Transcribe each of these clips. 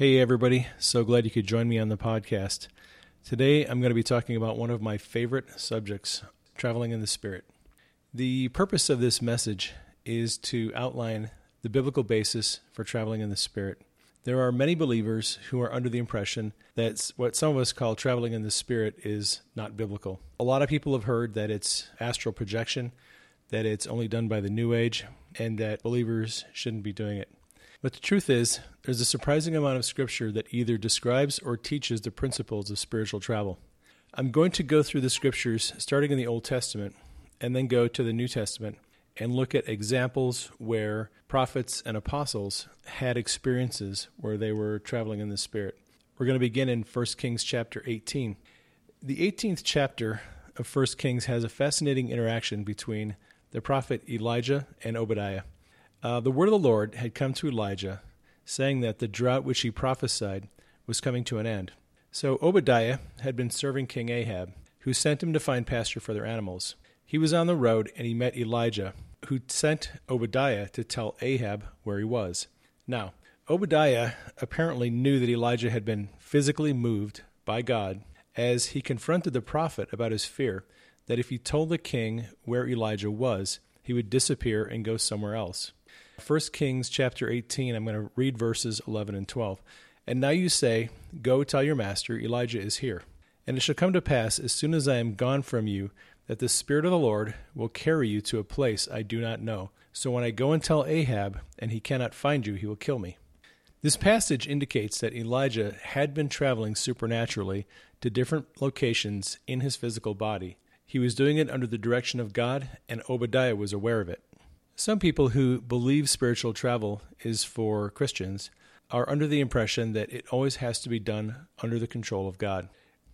Hey, everybody. So glad you could join me on the podcast. Today, I'm going to be talking about one of my favorite subjects traveling in the Spirit. The purpose of this message is to outline the biblical basis for traveling in the Spirit. There are many believers who are under the impression that what some of us call traveling in the Spirit is not biblical. A lot of people have heard that it's astral projection, that it's only done by the New Age, and that believers shouldn't be doing it. But the truth is, there's a surprising amount of scripture that either describes or teaches the principles of spiritual travel. I'm going to go through the scriptures starting in the Old Testament and then go to the New Testament and look at examples where prophets and apostles had experiences where they were traveling in the Spirit. We're going to begin in 1 Kings chapter 18. The 18th chapter of 1 Kings has a fascinating interaction between the prophet Elijah and Obadiah. Uh, the word of the Lord had come to Elijah, saying that the drought which he prophesied was coming to an end. So Obadiah had been serving King Ahab, who sent him to find pasture for their animals. He was on the road and he met Elijah, who sent Obadiah to tell Ahab where he was. Now, Obadiah apparently knew that Elijah had been physically moved by God as he confronted the prophet about his fear that if he told the king where Elijah was, he would disappear and go somewhere else. 1 Kings chapter 18, I'm going to read verses 11 and 12. And now you say, Go tell your master, Elijah is here. And it shall come to pass, as soon as I am gone from you, that the Spirit of the Lord will carry you to a place I do not know. So when I go and tell Ahab, and he cannot find you, he will kill me. This passage indicates that Elijah had been traveling supernaturally to different locations in his physical body. He was doing it under the direction of God, and Obadiah was aware of it. Some people who believe spiritual travel is for Christians are under the impression that it always has to be done under the control of God.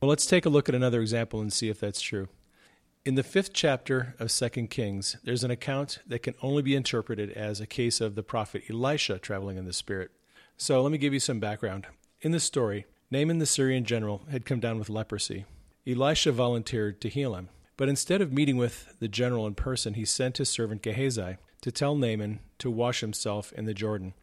Well, let's take a look at another example and see if that's true. In the fifth chapter of 2 Kings, there's an account that can only be interpreted as a case of the prophet Elisha traveling in the Spirit. So let me give you some background. In the story, Naaman the Syrian general had come down with leprosy. Elisha volunteered to heal him. But instead of meeting with the general in person, he sent his servant Gehazi to tell Naaman to wash himself in the Jordan.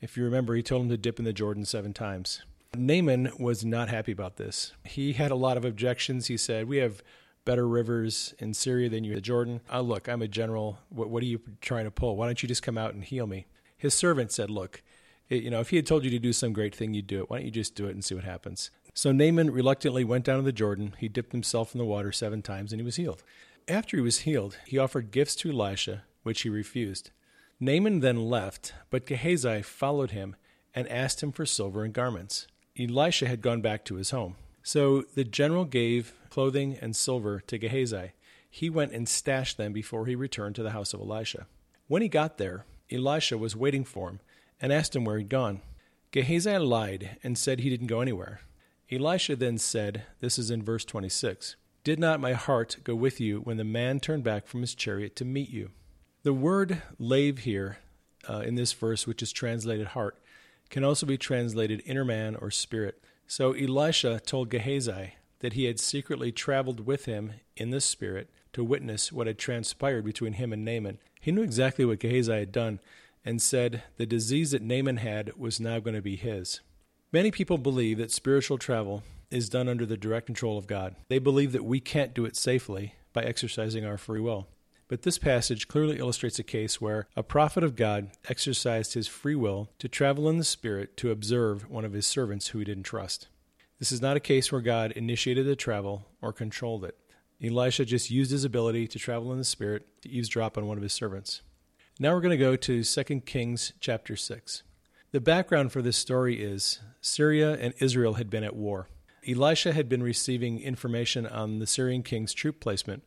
If you remember, he told him to dip in the Jordan seven times. Naaman was not happy about this. He had a lot of objections. He said, We have better rivers in Syria than you the Jordan. Oh, look, I'm a general. What, what, are you trying to pull? Why don't you just come out and heal me? His servant said, Look, it, you know, if he had told you to do some great thing, you'd do it. Why don't you just do it and see what happens? So Naaman reluctantly went down to the Jordan. He dipped himself in the water seven times and he was healed. After he was healed, he offered gifts to Elisha which he refused. Naaman then left, but Gehazi followed him and asked him for silver and garments. Elisha had gone back to his home. So the general gave clothing and silver to Gehazi. He went and stashed them before he returned to the house of Elisha. When he got there, Elisha was waiting for him and asked him where he'd gone. Gehazi lied and said he didn't go anywhere. Elisha then said, This is in verse 26 Did not my heart go with you when the man turned back from his chariot to meet you? The word lave here uh, in this verse, which is translated heart, can also be translated inner man or spirit. So Elisha told Gehazi that he had secretly traveled with him in the spirit to witness what had transpired between him and Naaman. He knew exactly what Gehazi had done and said the disease that Naaman had was now going to be his. Many people believe that spiritual travel is done under the direct control of God. They believe that we can't do it safely by exercising our free will. But this passage clearly illustrates a case where a prophet of God exercised his free will to travel in the Spirit to observe one of his servants who he didn't trust. This is not a case where God initiated the travel or controlled it. Elisha just used his ability to travel in the Spirit to eavesdrop on one of his servants. Now we're going to go to 2 Kings chapter 6. The background for this story is Syria and Israel had been at war. Elisha had been receiving information on the Syrian king's troop placement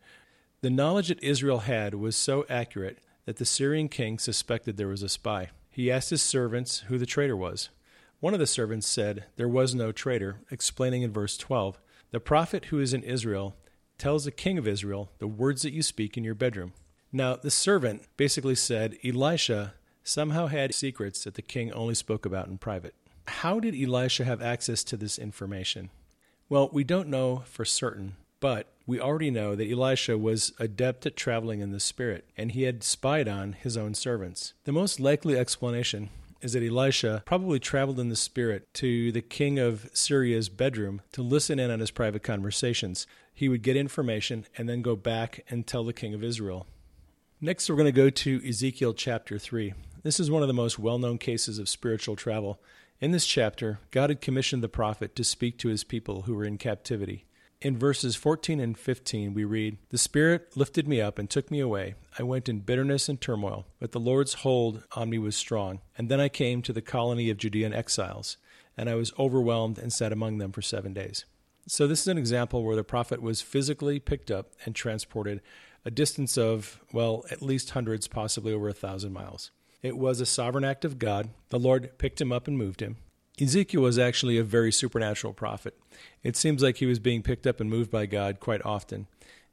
the knowledge that Israel had was so accurate that the Syrian king suspected there was a spy. He asked his servants who the traitor was. One of the servants said, There was no traitor, explaining in verse 12, The prophet who is in Israel tells the king of Israel the words that you speak in your bedroom. Now, the servant basically said Elisha somehow had secrets that the king only spoke about in private. How did Elisha have access to this information? Well, we don't know for certain, but we already know that Elisha was adept at traveling in the Spirit, and he had spied on his own servants. The most likely explanation is that Elisha probably traveled in the Spirit to the king of Syria's bedroom to listen in on his private conversations. He would get information and then go back and tell the king of Israel. Next, we're going to go to Ezekiel chapter 3. This is one of the most well known cases of spiritual travel. In this chapter, God had commissioned the prophet to speak to his people who were in captivity. In verses 14 and 15, we read, The Spirit lifted me up and took me away. I went in bitterness and turmoil, but the Lord's hold on me was strong. And then I came to the colony of Judean exiles, and I was overwhelmed and sat among them for seven days. So, this is an example where the prophet was physically picked up and transported a distance of, well, at least hundreds, possibly over a thousand miles. It was a sovereign act of God. The Lord picked him up and moved him. Ezekiel was actually a very supernatural prophet. It seems like he was being picked up and moved by God quite often.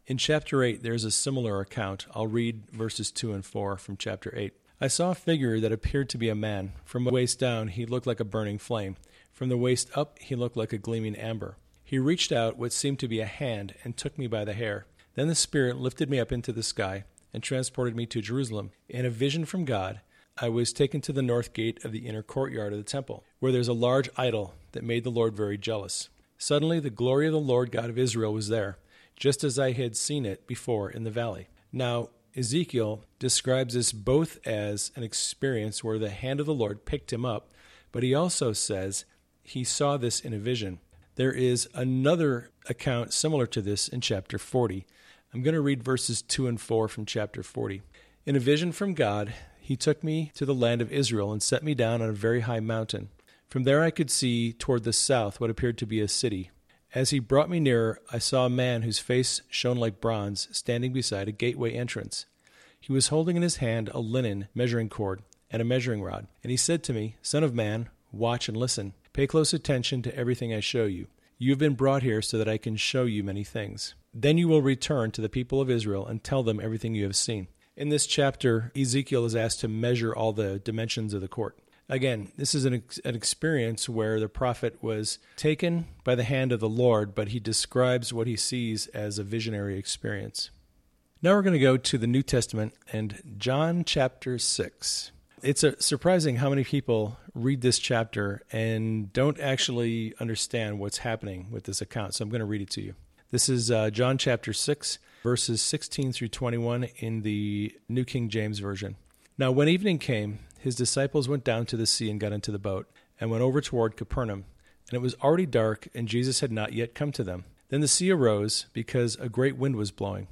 In chapter 8, there's a similar account. I'll read verses 2 and 4 from chapter 8. I saw a figure that appeared to be a man. From the waist down, he looked like a burning flame. From the waist up, he looked like a gleaming amber. He reached out what seemed to be a hand and took me by the hair. Then the Spirit lifted me up into the sky and transported me to Jerusalem. In a vision from God, I was taken to the north gate of the inner courtyard of the temple, where there's a large idol that made the Lord very jealous. Suddenly, the glory of the Lord God of Israel was there, just as I had seen it before in the valley. Now, Ezekiel describes this both as an experience where the hand of the Lord picked him up, but he also says he saw this in a vision. There is another account similar to this in chapter 40. I'm going to read verses 2 and 4 from chapter 40. In a vision from God, he took me to the land of Israel and set me down on a very high mountain. From there I could see toward the south what appeared to be a city. As he brought me nearer, I saw a man whose face shone like bronze standing beside a gateway entrance. He was holding in his hand a linen measuring cord and a measuring rod. And he said to me, Son of man, watch and listen. Pay close attention to everything I show you. You have been brought here so that I can show you many things. Then you will return to the people of Israel and tell them everything you have seen. In this chapter, Ezekiel is asked to measure all the dimensions of the court. Again, this is an, ex- an experience where the prophet was taken by the hand of the Lord, but he describes what he sees as a visionary experience. Now we're going to go to the New Testament and John chapter 6. It's surprising how many people read this chapter and don't actually understand what's happening with this account. So I'm going to read it to you. This is uh, John chapter 6, verses 16 through 21 in the New King James Version. Now, when evening came, his disciples went down to the sea and got into the boat, and went over toward Capernaum. And it was already dark, and Jesus had not yet come to them. Then the sea arose, because a great wind was blowing.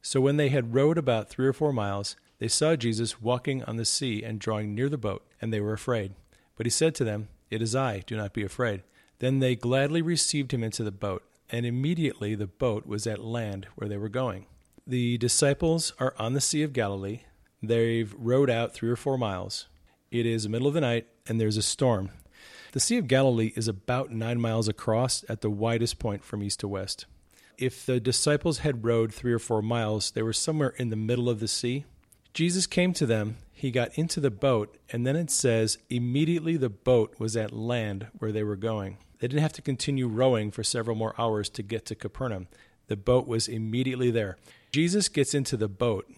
So when they had rowed about three or four miles, they saw Jesus walking on the sea and drawing near the boat, and they were afraid. But he said to them, It is I, do not be afraid. Then they gladly received him into the boat and immediately the boat was at land where they were going. The disciples are on the Sea of Galilee. They've rowed out three or four miles. It is the middle of the night, and there's a storm. The Sea of Galilee is about nine miles across at the widest point from east to west. If the disciples had rowed three or four miles, they were somewhere in the middle of the sea. Jesus came to them, he got into the boat, and then it says, immediately the boat was at land where they were going. They didn't have to continue rowing for several more hours to get to Capernaum. The boat was immediately there. Jesus gets into the boat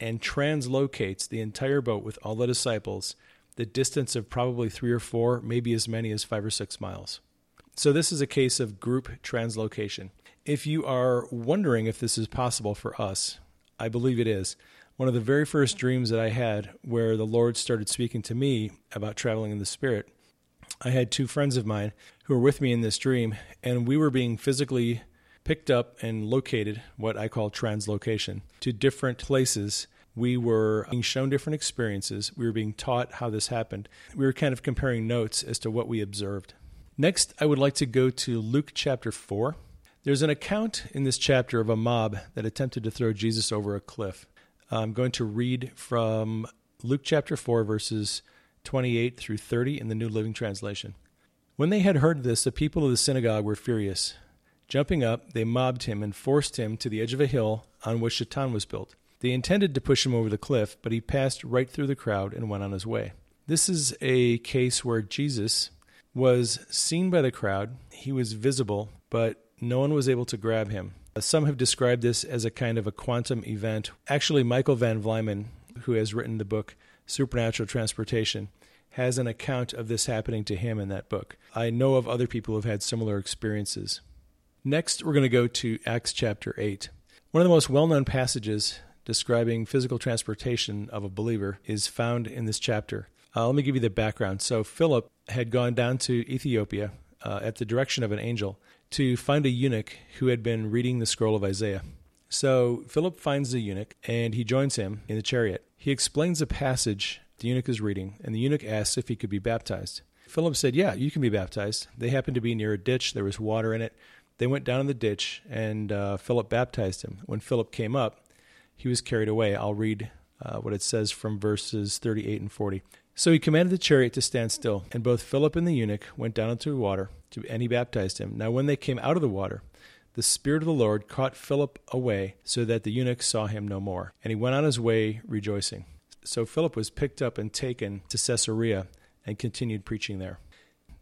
and translocates the entire boat with all the disciples the distance of probably three or four, maybe as many as five or six miles. So, this is a case of group translocation. If you are wondering if this is possible for us, I believe it is. One of the very first dreams that I had, where the Lord started speaking to me about traveling in the Spirit, I had two friends of mine who were with me in this dream, and we were being physically picked up and located, what I call translocation, to different places. We were being shown different experiences. We were being taught how this happened. We were kind of comparing notes as to what we observed. Next, I would like to go to Luke chapter 4. There's an account in this chapter of a mob that attempted to throw Jesus over a cliff. I'm going to read from Luke chapter 4, verses 28 through 30 in the New Living Translation. When they had heard this, the people of the synagogue were furious. Jumping up, they mobbed him and forced him to the edge of a hill on which the town was built. They intended to push him over the cliff, but he passed right through the crowd and went on his way. This is a case where Jesus was seen by the crowd, he was visible, but no one was able to grab him. Some have described this as a kind of a quantum event. Actually, Michael Van Vlymen, who has written the book Supernatural Transportation, has an account of this happening to him in that book. I know of other people who have had similar experiences. Next, we're going to go to Acts chapter 8. One of the most well known passages describing physical transportation of a believer is found in this chapter. Uh, let me give you the background. So, Philip had gone down to Ethiopia uh, at the direction of an angel to find a eunuch who had been reading the scroll of Isaiah. So Philip finds the eunuch and he joins him in the chariot. He explains a passage the eunuch is reading, and the eunuch asks if he could be baptized. Philip said, Yeah, you can be baptized. They happened to be near a ditch, there was water in it. They went down in the ditch, and uh, Philip baptized him. When Philip came up, he was carried away. I'll read uh, what it says from verses 38 and 40. So he commanded the chariot to stand still, and both Philip and the eunuch went down into the water, to, and he baptized him. Now, when they came out of the water, the Spirit of the Lord caught Philip away, so that the eunuch saw him no more, and he went on his way rejoicing. So Philip was picked up and taken to Caesarea and continued preaching there.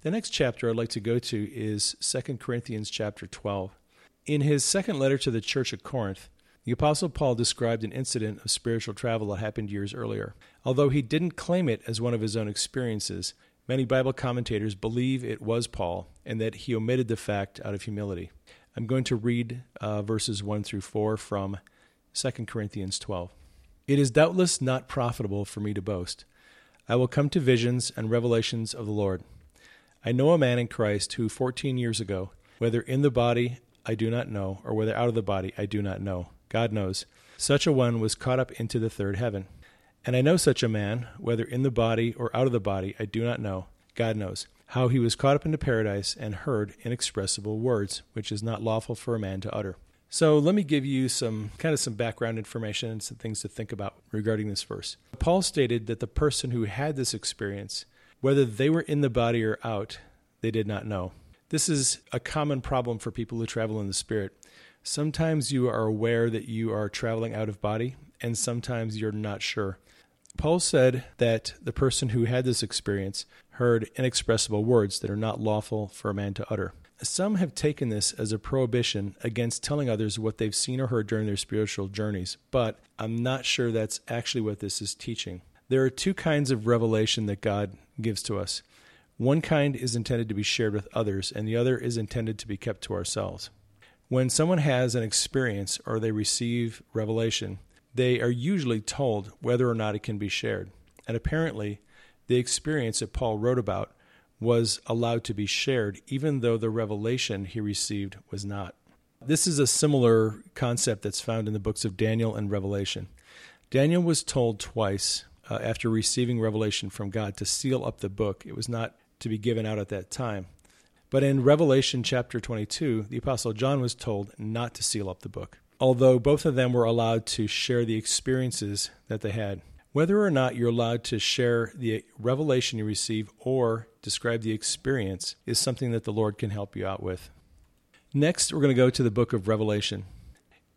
The next chapter I'd like to go to is 2 Corinthians chapter 12. In his second letter to the church at Corinth, the Apostle Paul described an incident of spiritual travel that happened years earlier. Although he didn't claim it as one of his own experiences, many Bible commentators believe it was Paul and that he omitted the fact out of humility. I'm going to read uh, verses 1 through 4 from 2 Corinthians 12. It is doubtless not profitable for me to boast. I will come to visions and revelations of the Lord. I know a man in Christ who, 14 years ago, whether in the body I do not know, or whether out of the body I do not know, God knows. Such a one was caught up into the third heaven. And I know such a man, whether in the body or out of the body, I do not know. God knows. How he was caught up into paradise and heard inexpressible words, which is not lawful for a man to utter. So let me give you some kind of some background information and some things to think about regarding this verse. Paul stated that the person who had this experience, whether they were in the body or out, they did not know. This is a common problem for people who travel in the spirit. Sometimes you are aware that you are traveling out of body, and sometimes you're not sure. Paul said that the person who had this experience heard inexpressible words that are not lawful for a man to utter. Some have taken this as a prohibition against telling others what they've seen or heard during their spiritual journeys, but I'm not sure that's actually what this is teaching. There are two kinds of revelation that God gives to us. One kind is intended to be shared with others, and the other is intended to be kept to ourselves. When someone has an experience or they receive revelation, they are usually told whether or not it can be shared. And apparently, the experience that Paul wrote about was allowed to be shared, even though the revelation he received was not. This is a similar concept that's found in the books of Daniel and Revelation. Daniel was told twice uh, after receiving revelation from God to seal up the book. It was not to be given out at that time. But in Revelation chapter 22, the Apostle John was told not to seal up the book, although both of them were allowed to share the experiences that they had. Whether or not you're allowed to share the revelation you receive or describe the experience is something that the Lord can help you out with. Next, we're going to go to the book of Revelation.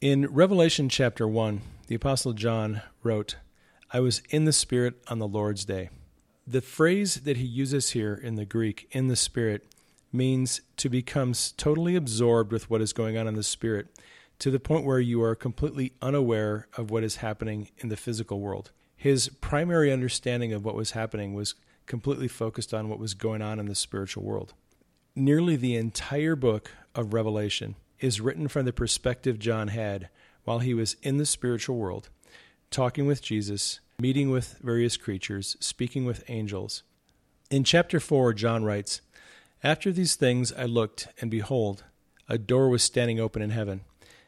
In Revelation chapter 1, the Apostle John wrote, I was in the Spirit on the Lord's day. The phrase that he uses here in the Greek, in the Spirit, means to become totally absorbed with what is going on in the spirit to the point where you are completely unaware of what is happening in the physical world. His primary understanding of what was happening was completely focused on what was going on in the spiritual world. Nearly the entire book of Revelation is written from the perspective John had while he was in the spiritual world, talking with Jesus, meeting with various creatures, speaking with angels. In chapter 4, John writes, after these things I looked, and behold, a door was standing open in heaven.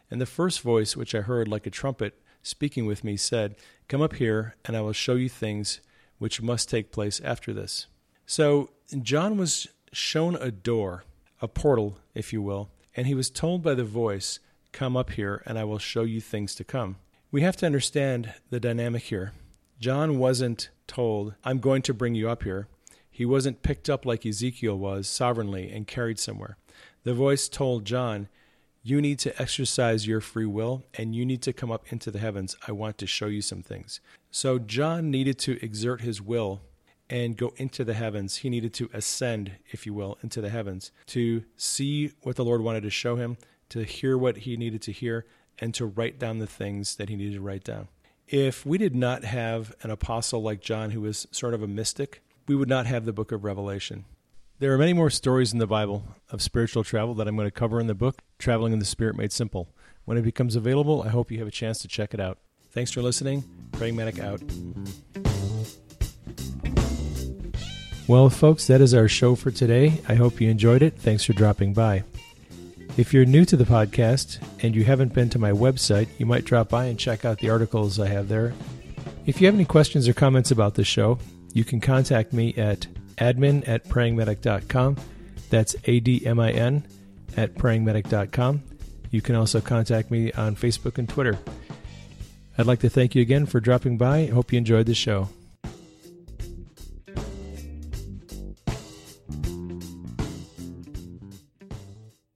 And the first voice which I heard like a trumpet speaking with me said, Come up here, and I will show you things which must take place after this. So John was shown a door, a portal, if you will, and he was told by the voice, Come up here, and I will show you things to come. We have to understand the dynamic here. John wasn't told, I'm going to bring you up here. He wasn't picked up like Ezekiel was, sovereignly, and carried somewhere. The voice told John, You need to exercise your free will, and you need to come up into the heavens. I want to show you some things. So John needed to exert his will and go into the heavens. He needed to ascend, if you will, into the heavens to see what the Lord wanted to show him, to hear what he needed to hear, and to write down the things that he needed to write down. If we did not have an apostle like John, who was sort of a mystic, we would not have the book of Revelation. There are many more stories in the Bible of spiritual travel that I'm going to cover in the book, Traveling in the Spirit Made Simple. When it becomes available, I hope you have a chance to check it out. Thanks for listening. Praying Medic out. Well, folks, that is our show for today. I hope you enjoyed it. Thanks for dropping by. If you're new to the podcast and you haven't been to my website, you might drop by and check out the articles I have there. If you have any questions or comments about the show, you can contact me at admin at prayingmedic.com. That's A D M I N at prayingmedic.com. You can also contact me on Facebook and Twitter. I'd like to thank you again for dropping by. Hope you enjoyed the show.